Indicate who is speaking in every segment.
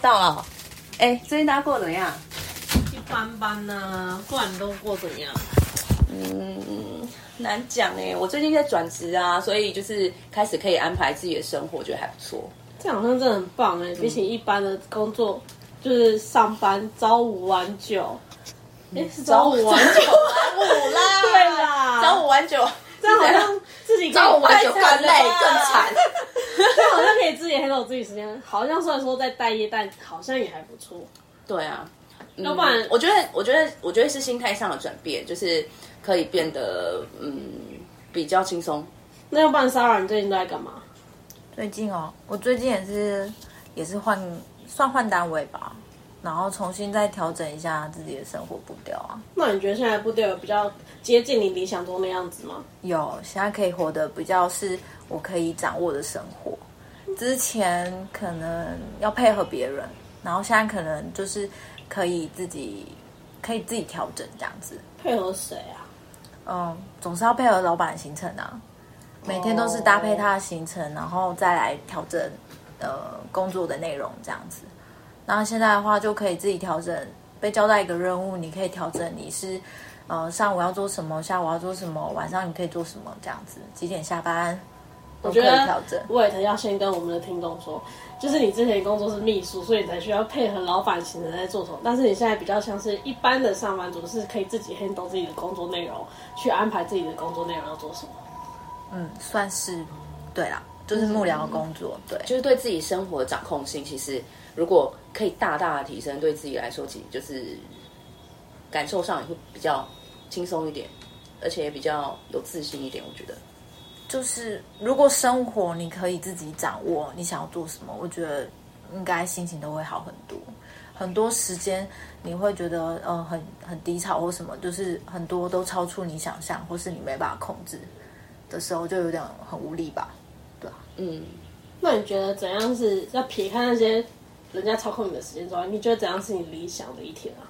Speaker 1: 到了。哎，最近大家过得怎么样？
Speaker 2: 一般般呢，不然你都过怎么样？
Speaker 1: 嗯，难讲哎。我最近在转职啊，所以就是开始可以安排自己的生活，觉得还不错。
Speaker 2: 这好像真的很棒哎，比起一般的工作，就是上班朝五晚九。哎，是朝五晚九，
Speaker 1: 晚五啦，
Speaker 2: 对啦，
Speaker 1: 朝五晚九，
Speaker 2: 这样好像自己
Speaker 1: 朝五晚九更累更惨。
Speaker 2: 这好像可以自己 handle 自己时间，好像虽然说在待业，但好像也还不错。
Speaker 1: 对啊，
Speaker 2: 要不然
Speaker 1: 我觉得，我觉得，我觉得是心态上的转变，就是可以变得嗯比较轻松。
Speaker 2: 那要不然 Sarah，你最近都在干嘛？
Speaker 3: 最近哦，我最近也是也是换算换单位吧，然后重新再调整一下自己的生活步调啊。
Speaker 2: 那你觉得现在步调有比较接近你理想中的样子吗？
Speaker 3: 有，现在可以活得比较是我可以掌握的生活。之前可能要配合别人，然后现在可能就是可以自己可以自己调整这样子。
Speaker 2: 配合谁啊？
Speaker 3: 嗯，总是要配合老板的行程啊。每天都是搭配他的行程，然后再来调整呃工作的内容这样子。那现在的话就可以自己调整，被交代一个任务，你可以调整你是呃上午要做什么，下午要做什么，晚上你可以做什么这样子，几点下班都可以调整。
Speaker 2: Wait，要先跟我们的听众说，就是你之前工作是秘书，所以才需要配合老板行程在做什么。但是你现在比较像是一般的上班族，是可以自己 handle 自己的工作内容，去安排自己的工作内容要做什么。
Speaker 3: 嗯，算是对啦，就是幕僚的工作，对，
Speaker 1: 就是对自己生活的掌控性，其实如果可以大大的提升，对自己来说，其实就是感受上也会比较轻松一点，而且也比较有自信一点。我觉得，
Speaker 3: 就是如果生活你可以自己掌握，你想要做什么，我觉得应该心情都会好很多。很多时间你会觉得呃很很低潮或什么，就是很多都超出你想象，或是你没办法控制。的时候就有点很无力吧，对啊，
Speaker 1: 嗯，
Speaker 2: 那你觉得怎样是要撇开那些人家操控你的时间之外，你觉得怎样是你理想的一天啊？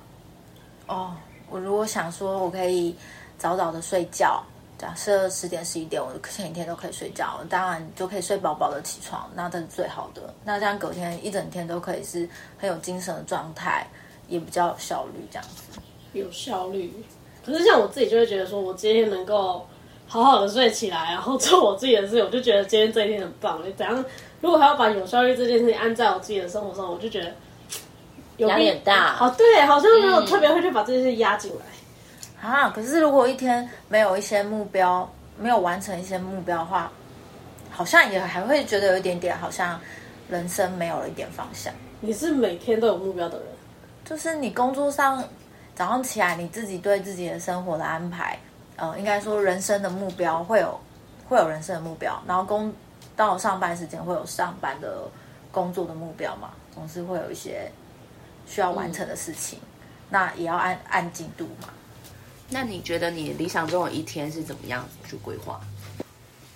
Speaker 3: 哦，我如果想说我可以早早的睡觉，假设十点十一点，我前一天都可以睡觉，当然就可以睡饱饱的起床，那这是最好的。那这样隔天一整天都可以是很有精神的状态，也比较有效率，这样子
Speaker 2: 有效率。可是像我自己就会觉得说，我今天能够。好好的睡起来，然后做我自己的事，我就觉得今天这一天很棒。怎样？如果还要把有效率这件事情安在我自己的生活上，我就觉得
Speaker 1: 压力很大。
Speaker 2: 好，对，好像没有特别会去把这件事压进来
Speaker 3: 啊。可是如果一天没有一些目标，没有完成一些目标的话，好像也还会觉得有一点点，好像人生没有了一点方向。
Speaker 2: 你是每天都有目标的人，
Speaker 3: 就是你工作上早上起来，你自己对自己的生活的安排。呃，应该说人生的目标会有，会有人生的目标，然后工到上班时间会有上班的工作的目标嘛，总是会有一些需要完成的事情，那也要按按进度嘛。
Speaker 1: 那你觉得你理想中的一天是怎么样子去规划？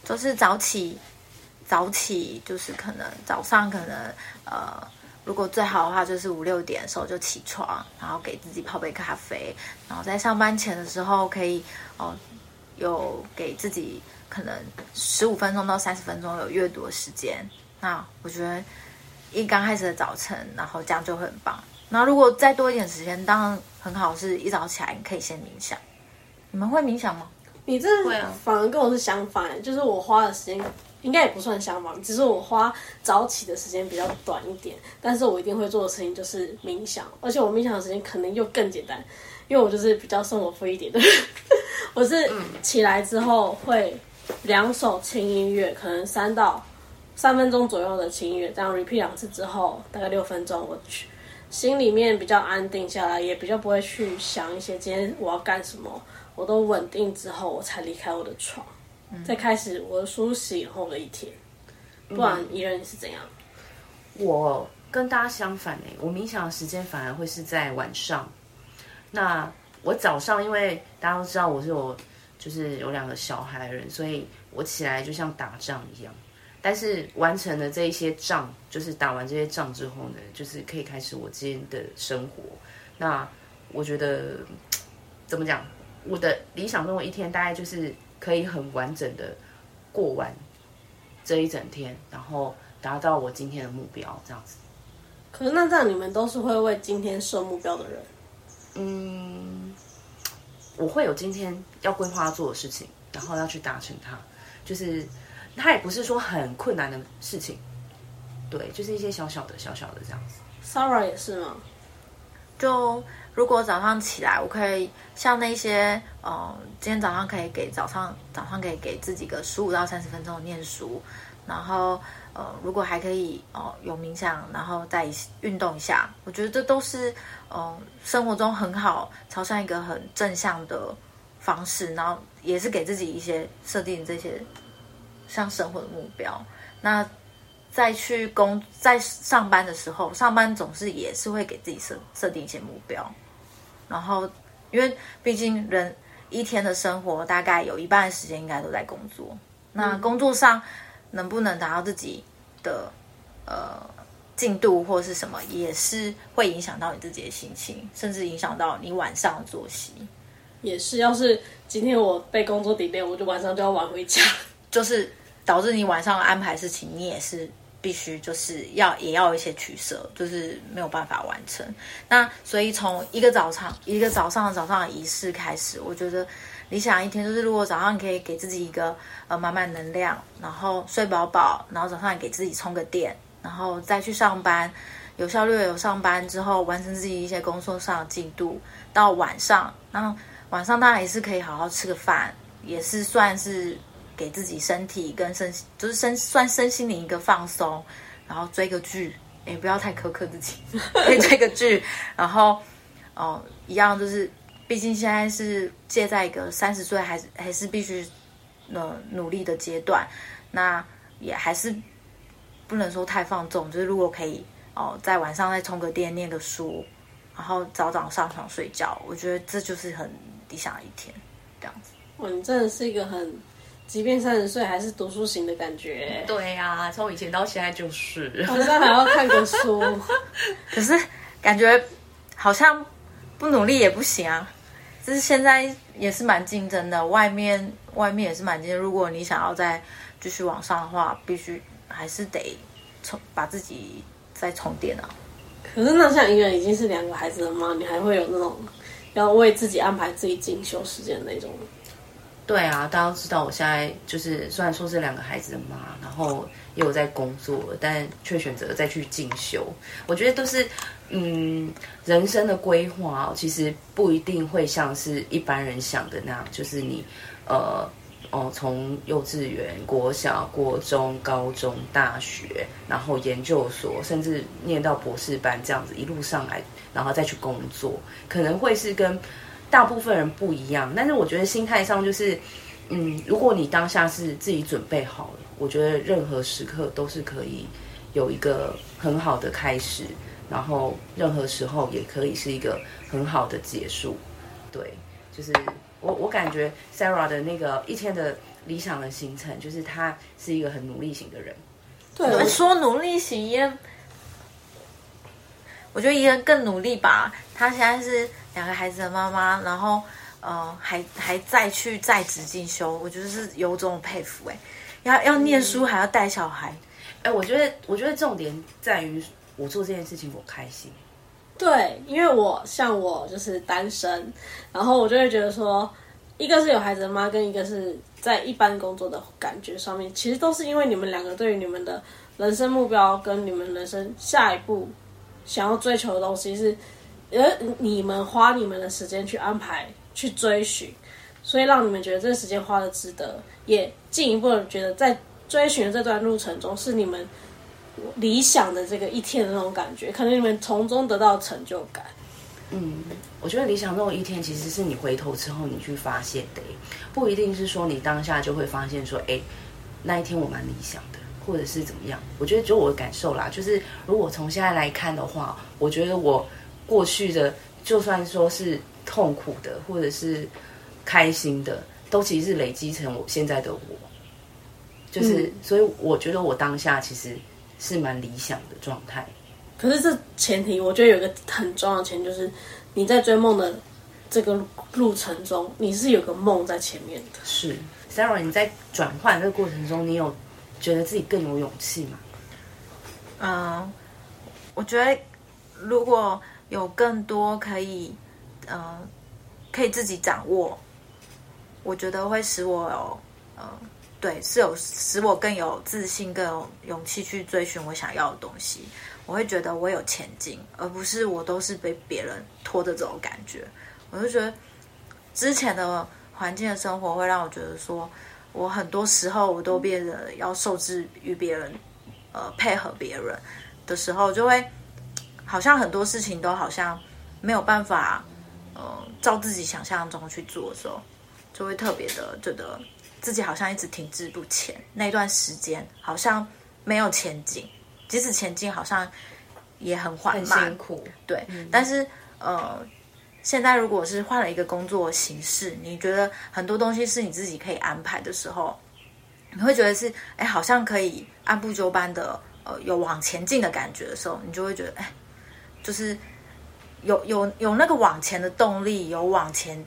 Speaker 3: 就是早起，早起就是可能早上可能呃。如果最好的话，就是五六点的时候就起床，然后给自己泡杯咖啡，然后在上班前的时候可以哦，有给自己可能十五分钟到三十分钟有阅读的时间。那我觉得一刚开始的早晨，然后这样就会很棒。那如果再多一点时间，当然很好，是一早起来你可以先冥想。你们会冥想吗？
Speaker 2: 你这反而跟我是相反，就是我花的时间。应该也不算相反，只是我花早起的时间比较短一点，但是我一定会做的事情就是冥想，而且我冥想的时间可能又更简单，因为我就是比较生活费一点的，我是起来之后会两首轻音乐，可能三到三分钟左右的轻音乐，这样 repeat 两次之后，大概六分钟，我去心里面比较安定下来，也比较不会去想一些今天我要干什么，我都稳定之后，我才离开我的床。再开始我的梳洗后的一天，不然一人是怎样？
Speaker 1: 我跟大家相反哎，我冥想的时间反而会是在晚上。那我早上，因为大家都知道我是有就是有两个小孩的人，所以我起来就像打仗一样。但是完成了这一些仗，就是打完这些仗之后呢，就是可以开始我今天的生活。那我觉得怎么讲？我的理想中的一天大概就是。可以很完整的过完这一整天，然后达到我今天的目标，这样子。
Speaker 2: 可是那这样你们都是会为今天设目标的人，
Speaker 1: 嗯，我会有今天要规划做的事情，然后要去达成它，就是它也不是说很困难的事情，对，就是一些小小的小小的这样子。
Speaker 2: Sarah 也是吗？
Speaker 3: 就如果早上起来，我可以像那些，嗯，今天早上可以给早上早上可以给自己个十五到三十分钟的念书，然后呃，如果还可以哦、有冥想，然后再运动一下，我觉得这都是呃生活中很好朝向一个很正向的方式，然后也是给自己一些设定这些像生活的目标。那再去工在上班的时候，上班总是也是会给自己设设定一些目标，然后因为毕竟人一天的生活大概有一半的时间应该都在工作，那工作上能不能达到自己的呃进度或是什么，也是会影响到你自己的心情，甚至影响到你晚上的作息。
Speaker 2: 也是，要是今天我被工作 delay，我就晚上就要晚回家。
Speaker 3: 就是导致你晚上安排事情，你也是必须就是要也要有一些取舍，就是没有办法完成。那所以从一个早上一个早上早上的仪式开始，我觉得理想一天就是如果早上可以给自己一个呃满满能量，然后睡饱饱，然后早上给自己充个电，然后再去上班。有效率有上班之后，完成自己一些工作上的进度，到晚上，那晚上当然也是可以好好吃个饭，也是算是给自己身体跟身，就是身算身心灵一个放松，然后追个剧，也不要太苛刻自己，可以追个剧，然后哦、一样就是，毕竟现在是借在一个三十岁还是还是必须呃努力的阶段，那也还是不能说太放纵，就是如果可以哦、在晚上再充个电念个书，然后早早上床睡觉，我觉得这就是很理想的一天，这样子。
Speaker 2: 哇，你真的是一个很，即便三十岁还是读书型的感觉。
Speaker 1: 对呀、从以前到现在就是。
Speaker 2: 晚上还要看个书，
Speaker 3: 可是感觉好像不努力也不行啊。就是现在也是蛮竞争的，外面外面也是蛮竞争。如果你想要再继续往上的话，必须还是得充把自己再充电啊。
Speaker 2: 可是那像一个人已经是两个孩子的妈，你还会有那种要为自己安排自己进修时间那种。
Speaker 1: 对啊，大家都知道，我现在就是虽然说是两个孩子的妈，然后也有在工作，但却选择再去进修。我觉得都是，嗯，人生的规划哦，其实不一定会像是一般人想的那样，就是你，呃，哦，从幼稚园、国小、国中、高中、大学，然后研究所，甚至念到博士班这样子一路上来，然后再去工作，可能会是跟大部分人不一样。但是我觉得心态上就是，嗯，如果你当下是自己准备好了，我觉得任何时刻都是可以有一个很好的开始，然后任何时候也可以是一个很好的结束。对，就是我我感觉 Sarah 的那个一天的理想的行程，就是他是一个很努力型的人。
Speaker 2: 对，
Speaker 3: 我说努力型也，我觉得一个人更努力吧。她现在是两个孩子的妈妈，然后呃还还再去在职进修，我觉得是由衷的佩服哎、要要念书还要带小孩，
Speaker 1: 哎，我觉得我觉得重点在于我做这件事情我开心。
Speaker 2: 对，因为我像我就是单身，然后我就会觉得说，一个是有孩子的妈，跟一个是在一般工作的感觉上面，其实都是因为你们两个对于你们的人生目标跟你们人生下一步想要追求的东西是，呃，你们花你们的时间去安排、去追寻，所以让你们觉得这个时间花的值得，也进一步的觉得在追寻这段路程中是你们理想的这个一天的那种感觉，可能你们从中得到成就感。
Speaker 1: 嗯，我觉得理想中的一天其实是你回头之后你去发现的，不一定是说你当下就会发现说，哎，那一天我蛮理想的，或者是怎么样。我觉得就我的感受啦，就是如果从现在来看的话，我觉得我过去的就算说是痛苦的，或者是开心的，都其实是累积成我现在的我。就是，
Speaker 2: 嗯
Speaker 1: 所以我觉得我当下其实是蛮理想的状态。
Speaker 2: 可是这前提，我觉得有一个很重要的前提，就是你在追梦的这个路程中，你是有个梦在前面的。
Speaker 1: 是，Sarah，你在转换这个过程中，你有觉得自己更有勇气吗？
Speaker 3: 嗯，我觉得如果有更多可以，呃，可以自己掌握，我觉得会使我有，呃，对，是有使我更有自信、更有勇气去追寻我想要的东西。我会觉得我有前进，而不是我都是被别人拖着走感觉。我就觉得之前的环境的生活会让我觉得说，我很多时候我都变得要受制于别人，呃，配合别人的时候，就会好像很多事情都好像没有办法，呃，照自己想象中去做的时候，就会特别的觉得自己好像一直停滞不前。那段时间好像没有前进。即使前进好像也很缓慢，
Speaker 1: 辛苦，
Speaker 3: 对。但是呃，现在如果是换了一个工作形式，你觉得很多东西是你自己可以安排的时候，你会觉得是哎，好像可以按部就班的呃，有往前进的感觉的时候，你就会觉得哎，就是有有有那个往前的动力，有往前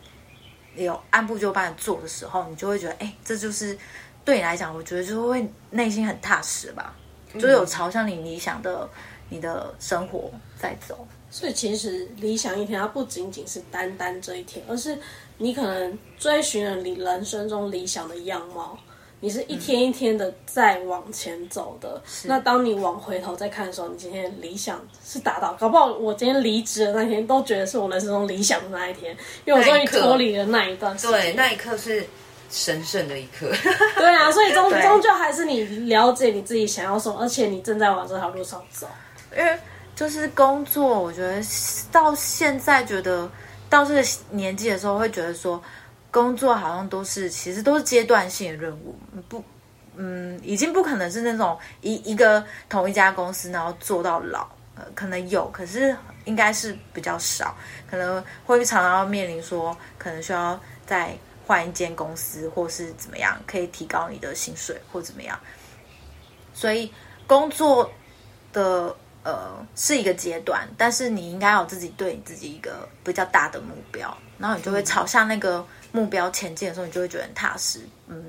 Speaker 3: 有按部就班的做的时候，你就会觉得哎，这就是对你来讲，我觉得就会内心很踏实吧。就有朝向你理想的你的生活在走，
Speaker 2: 所以其实理想一天，它不仅仅是单单这一天，而是你可能追寻了你人生中理想的样貌，你是一天一天的在往前走的。那当你往回头再看的时候，你今天理想是达到，搞不好我今天离职的那天都觉得是我人生中理想的那一天，因为我终于脱离了那一段。
Speaker 1: 对，那一刻是。神圣的一刻，
Speaker 2: 对啊，所以终 终究还是你了解你自己想要什么，而且你正在往这条路上走。
Speaker 3: 因为就是工作，我觉得到现在觉得到这个年纪的时候，会觉得说工作好像都是其实都是阶段性的任务，不，嗯，已经不可能是那种一一个同一家公司然后做到老，呃，可能有，可是应该是比较少，可能会常常要面临说，可能需要再。换一间公司，或是怎么样，可以提高你的薪水，或怎么样。所以工作的呃是一个阶段，但是你应该有自己对你自己一个比较大的目标，然后你就会朝向那个目标前进的时候，你就会觉得很踏实。嗯，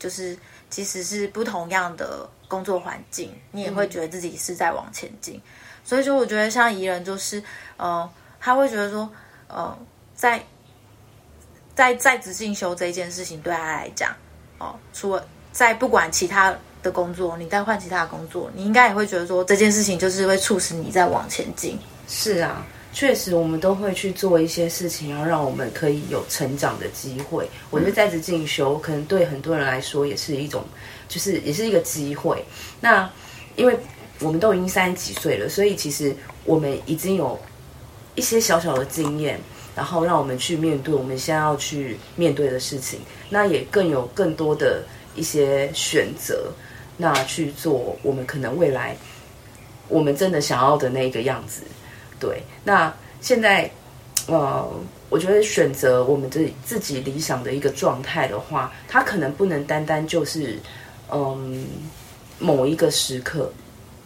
Speaker 3: 就是即使是不同样的工作环境，你也会觉得自己是在往前进。所以说，我觉得像怡人就是，呃，他会觉得说，呃，在。在在职进修这一件事情对他来讲，哦，除了在不管其他的工作，你再换其他的工作，你应该也会觉得说这件事情就是会促使你再往前进。
Speaker 1: 是啊，确实我们都会去做一些事情，要让我们可以有成长的机会。我觉得在职进修可能对很多人来说也是一种，就是也是一个机会。那因为我们都已经三十几岁了，所以其实我们已经有一些小小的经验。然后让我们去面对我们现在要去面对的事情，那也更有更多的一些选择，那去做我们可能未来我们真的想要的那个样子。对，那现在呃，我觉得选择我们自自己理想的一个状态的话，它可能不能单单就是嗯某一个时刻，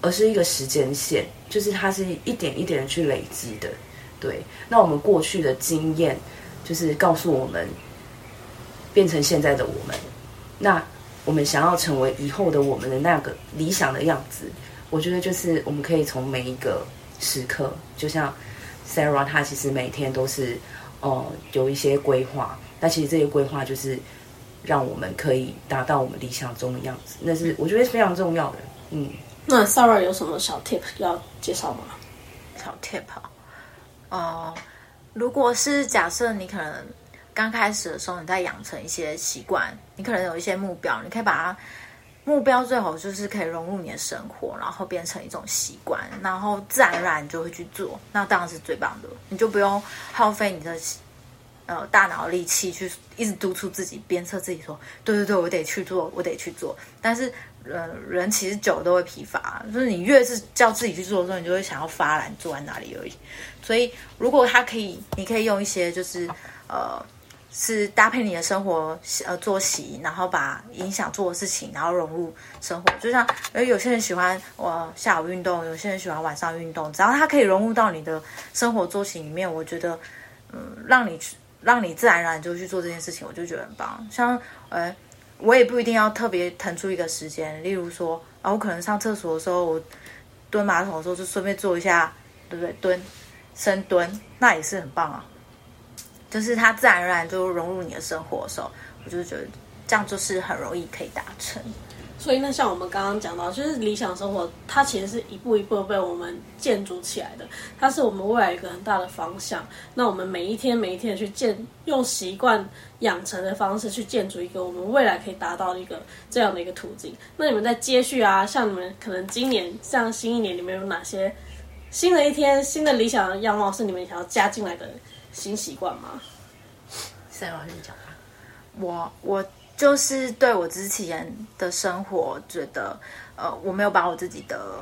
Speaker 1: 而是一个时间线，就是它是一点一点的去累积的。对，那我们过去的经验，就是告诉我们，变成现在的我们。那我们想要成为以后的我们的那个理想的样子，我觉得就是我们可以从每一个时刻，就像 Sarah，她其实每天都是，呃，有一些规划。那其实这些规划就是让我们可以达到我们理想中的样子，那是我觉得非常重要的。嗯，
Speaker 2: 那 Sarah 有什么小 tip 要介绍吗？
Speaker 3: 小 tip 啊。哦，如果是假设你可能刚开始的时候，你在养成一些习惯，你可能有一些目标，你可以把它目标最好就是可以融入你的生活，然后变成一种习惯，然后自然而然就会去做，那当然是最棒的，你就不用耗费你的呃大脑力气去一直督促自己鞭策自己说，对对对，我得去做，我得去做，但是。呃，人其实久都会疲乏，就是你越是叫自己去做的时候，你就会想要发懒，坐在那里而已。所以，如果他可以，你可以用一些就是呃，是搭配你的生活呃作息，然后把影响做的事情，然后融入生活。就像，而有些人喜欢我下午运动，有些人喜欢晚上运动，只要它可以融入到你的生活作息里面，我觉得，嗯，让你去让你自然而然就去做这件事情，我就觉得很棒。像呃。我也不一定要特别腾出一个时间，例如说啊，我可能上厕所的时候，我蹲马桶的时候就顺便做一下，对不对？蹲深蹲，那也是很棒啊。就是它自然而然就融入你的生活的时候，我就觉得这样就是很容易可以达成。
Speaker 2: 所以那像我们刚刚讲到，就是理想生活，它其实是一步一步被我们建筑起来的，它是我们未来一个很大的方向。那我们每一天每一天去建，用习惯养成的方式去建筑一个我们未来可以达到一个这样的一个途径。那你们在接续啊，像你们可能今年像新一年，你们有哪些新的一天、新的理想的样貌是你们想要加进来的新习惯吗？
Speaker 1: 赛老师讲吧。
Speaker 3: 我我就是对我之前的生活觉得，呃，我没有把我自己的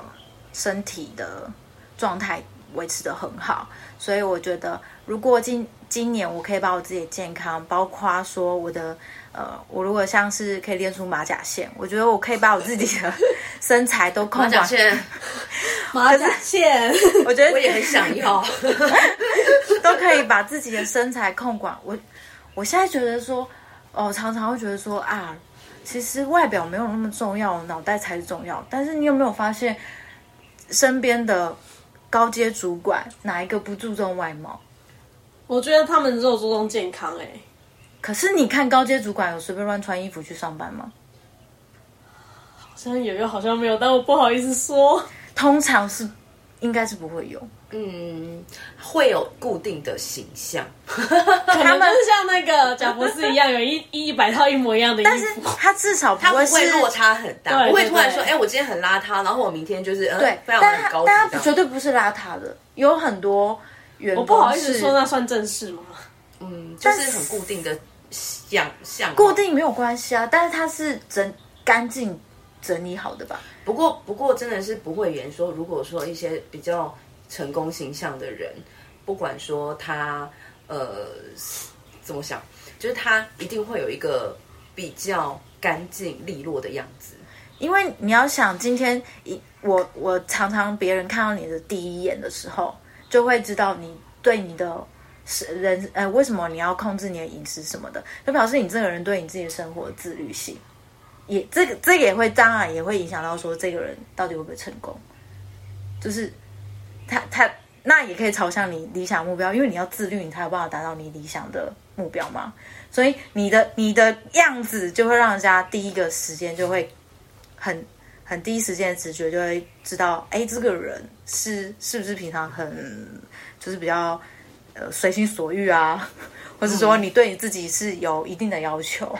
Speaker 3: 身体的状态维持的很好，所以我觉得如果今今年我可以把我自己的健康，包括说我的呃，我如果像是可以练出马甲线，我觉得我可以把我自己的身材都控制。
Speaker 1: 马甲线，
Speaker 2: 马甲线，
Speaker 3: 我觉得
Speaker 1: 我也很想要。
Speaker 3: 都可以把自己的身材控管。我我现在觉得说，哦，常常会觉得说啊，其实外表没有那么重要，脑袋才是重要。但是你有没有发现，身边的高阶主管哪一个不注重外貌？
Speaker 2: 我觉得他们只有注重健康、欸，哎，
Speaker 3: 可是你看高阶主管有随便乱穿衣服去上班吗？
Speaker 2: 好像有又好像没有，但我不好意思说。
Speaker 3: 通常是应该是不会有。
Speaker 1: 嗯，会有固定的形象，
Speaker 2: 他们就是像那个贾博士一样，有一一百套一模一样的衣服
Speaker 3: 但是。他至少不会是
Speaker 1: 落差很大，不会突然说，
Speaker 2: 对
Speaker 1: 哎，我今天很邋遢，然后我明天就是呃
Speaker 3: 对，
Speaker 1: 非常很高。
Speaker 3: 但他绝对不是邋遢的，有很多员工
Speaker 2: 我不好意思说，那算正式吗？
Speaker 1: 嗯，就是很固定的想象
Speaker 3: 固。定没有关系啊，但是它是整干净整理好的吧？
Speaker 1: 不过不过真的是不会言说，如果说一些比较成功形象的人，不管说他呃怎么想，就是他一定会有一个比较干净利落的样子。
Speaker 3: 因为你要想，今天一我我常常别人看到你的第一眼的时候，就会知道你对你的是人呃为什么你要控制你的饮食什么的，就表示你这个人对你自己的生活自律性，也这个这个也会当然也会影响到说这个人到底会不会成功，就是他他那也可以朝向你理想目标，因为你要自律，你才有办法达到你理想的目标嘛。所以你的你的样子就会让人家第一个时间就会很很第一时间的直觉就会知道，哎，这个人是是不是平常很就是比较呃随心所欲啊，或者说你对你自己是有一定的要求。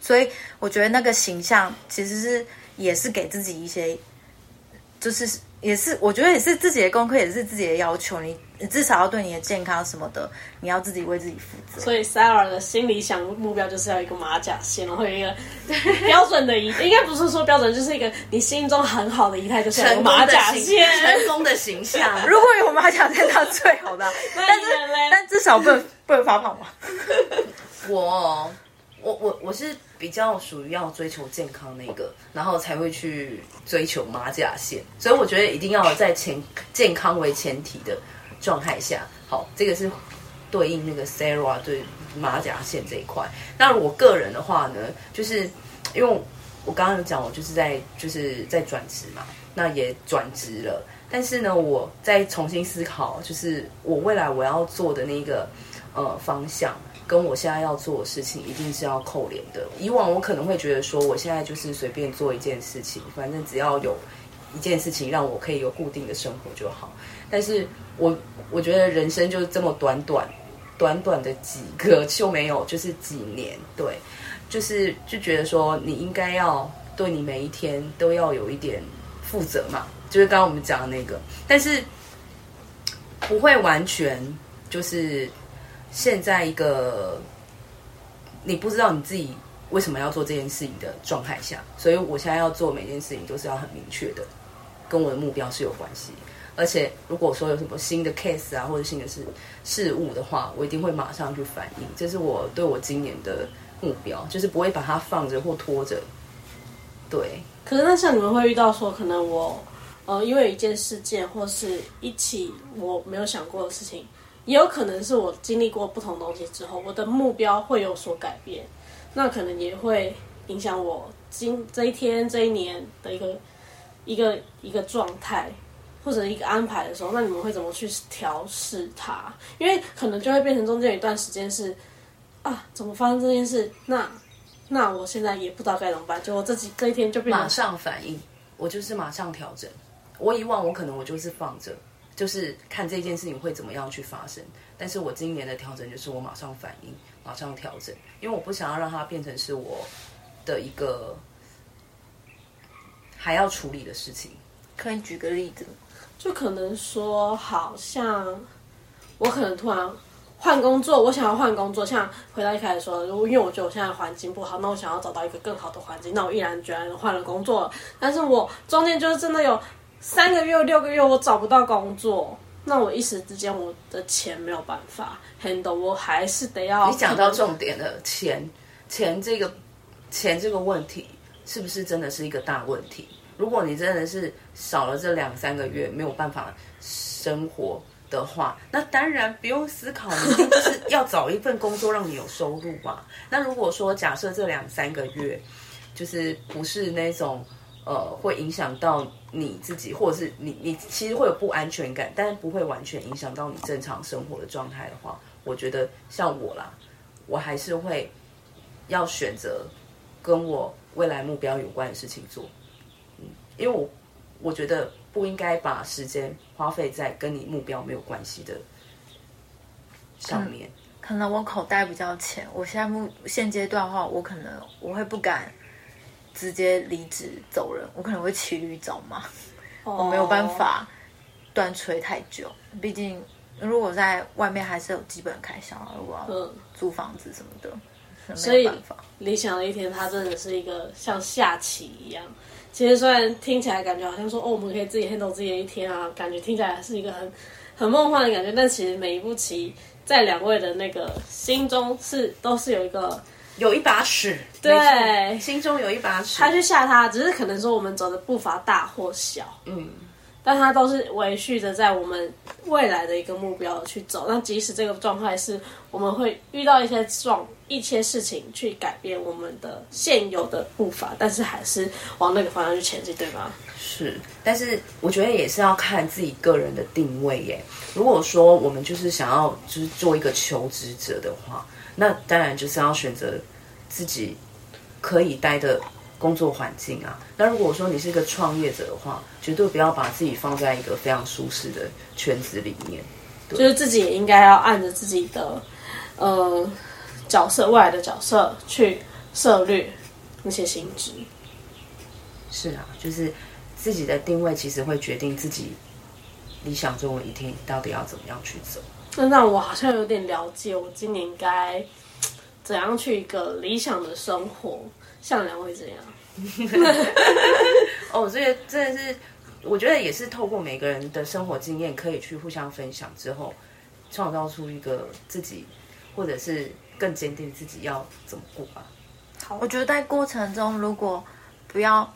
Speaker 3: 所以我觉得那个形象其实是也是给自己一些，就是也是我觉得也是自己的功课，也是自己的要求。你你至少要对你的健康什么的，你要自己为自己负责。
Speaker 2: 所以 Sarah 的心理想目标就是要一个马甲线，然后有一个 标准的仪，应该不是说标准，就是一个你心中很好的仪态，就是马甲线。
Speaker 1: 成功的形象，
Speaker 3: 如果有马甲线，那最好的 但是？但至少不能不能发胖嘛。
Speaker 1: 我我我我是比较属于要追求健康那个，然后才会去追求马甲线，所以我觉得一定要在前健康为前提的状态下，好，这个是对应那个 Sarah 对马甲线这一块。那我个人的话呢，就是因为我刚刚有讲，我就是在就是在转职嘛，那也转职了。但是呢，我再重新思考，就是我未来我要做的那个呃方向，跟我现在要做的事情一定是要扣连的。以往我可能会觉得说，我现在就是随便做一件事情，反正只要有一件事情让我可以有固定的生活就好。但是我我觉得人生就是这么短短短短的几个就没有，就是几年，对，就是就觉得说你应该要对你每一天都要有一点负责嘛，就是刚刚我们讲的那个，但是不会完全就是现在一个你不知道你自己为什么要做这件事情的状态下，所以我现在要做每件事情都是要很明确的，跟我的目标是有关系。而且如果说有什么新的 case 啊，或者新的事事物的话，我一定会马上去反应。这是我对我今年的目标，就是不会把它放着或拖着。对，
Speaker 2: 可是那像你们会遇到说，可能我呃因为一件事件或是一起我没有想过的事情，也有可能是我经历过不同东西之后，我的目标会有所改变，那可能也会影响我今这一天这一年的一个一个一个状态。或者一个安排的时候，那你们会怎么去调试它？因为可能就会变成中间有一段时间是啊，怎么发生这件事？那那我现在也不知道该怎么办，就我这几这一天就
Speaker 1: 马上反应，我就是马上调整。我以往我可能我就是放着，就是看这件事情会怎么样去发生。但是我今年的调整就是我马上反应，马上调整，因为我不想要让它变成是我的一个还要处理的事情。
Speaker 3: 可以举个例子？
Speaker 2: 就可能说，好像我可能突然换工作，我想要换工作，像回到一开始说，如果因为我觉得我现在环境不好，那我想要找到一个更好的环境，那我毅然决然的换了工作。但是我中间就是真的有三个月、六个月我找不到工作，那我一时之间我的钱没有办法 handle，我还是得要。
Speaker 1: 你讲到重点了，钱钱这个钱这个问题，是不是真的是一个大问题？如果你真的是少了这两三个月没有办法生活的话，那当然不用思考，你就是要找一份工作让你有收入嘛。那如果说假设这两三个月就是不是那种呃会影响到你自己，或者是你你其实会有不安全感，但是不会完全影响到你正常生活的状态的话，我觉得像我啦，我还是会要选择跟我未来目标有关的事情做。嗯因为我我觉得不应该把时间花费在跟你目标没有关系的上面。
Speaker 3: 可能我口袋比较浅，我现在目现阶段的话，我可能我会不敢直接离职走人，我可能会骑驴找马，我没有办法断吹太久。毕竟如果在外面还是有基本开销啊，如果要租房子什么的，
Speaker 2: 所以。理想的一天，它真的是一个像下棋一样。其实虽然听起来感觉好像说哦，我们可以自己 handle 自己的一天啊，感觉听起来是一个很很梦幻的感觉，但其实每一步棋在两位的那个心中是都是有一个
Speaker 1: 有一把尺，
Speaker 2: 对
Speaker 1: 心中有一把尺。
Speaker 2: 他去吓他，只是可能说我们走的步伐大或小，
Speaker 1: 嗯，
Speaker 2: 但他都是维续着在我们未来的一个目标去走。那即使这个状态是我们会遇到一些状一些事情去改变我们的现有的步伐，但是还是往那个方向去前进，对吗？
Speaker 1: 是，但是我觉得也是要看自己个人的定位耶。如果说我们就是想要就是做一个求职者的话，那当然就是要选择自己可以待的工作环境啊。那如果说你是一个创业者的话，绝对不要把自己放在一个非常舒适的圈子里面。
Speaker 2: 就是自己也应该要按着自己的呃角色未来的角色去涉略那些薪资。
Speaker 1: 是啊，就是自己的定位其实会决定自己理想中的一天到底要怎么样去走。
Speaker 2: 那让我好像有点了解，我今年应该怎样去一个理想的生活，像两位这样。
Speaker 1: 哦，这个真的是，我觉得也是透过每个人的生活经验，可以去互相分享之后，创造出一个自己，或者是更坚定自己要怎么过吧。
Speaker 3: 我觉得在过程中，如果不要，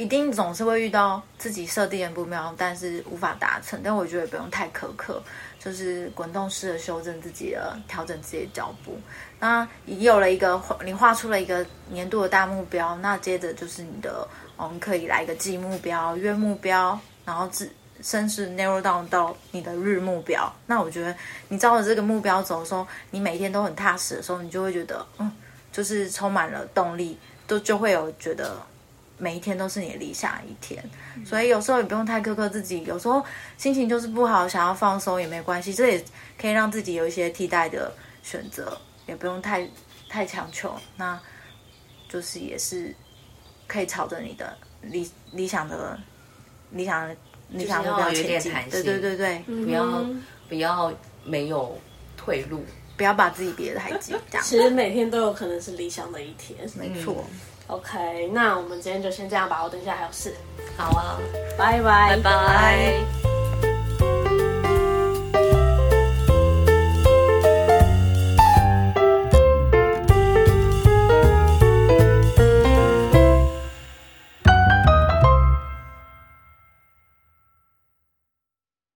Speaker 3: 一定总是会遇到自己设定的目标，但是无法达成。但我觉得也不用太苛刻，就是滚动式的修正自己的，调整自己的脚步。那你有了一个，你画出了一个年度的大目标，那接着就是你的，我们可以来一个季目标、月目标，然后至甚至 narrow down 到你的日目标。那我觉得你照着这个目标走的时候，你每天都很踏实的时候，你就会觉得，嗯。就是充满了动力，都就会有觉得每一天都是你的理想的一天，所以有时候也不用太苛刻自己，有时候心情就是不好，想要放松也没关系，这也可以让自己有一些替代的选择，也不用太太强求，那就是也是可以朝着你的理理想的理想的理想目标前进，对对对。对，
Speaker 1: 不要不要没有退路。
Speaker 3: 不要把自己憋得太紧，这样。
Speaker 2: 其实每天都有可能是理想的一天，
Speaker 3: 没错。
Speaker 2: OK，那我们今天就先这样吧，我等一下还有事。
Speaker 1: 好啊，
Speaker 2: 拜拜，
Speaker 1: 拜拜。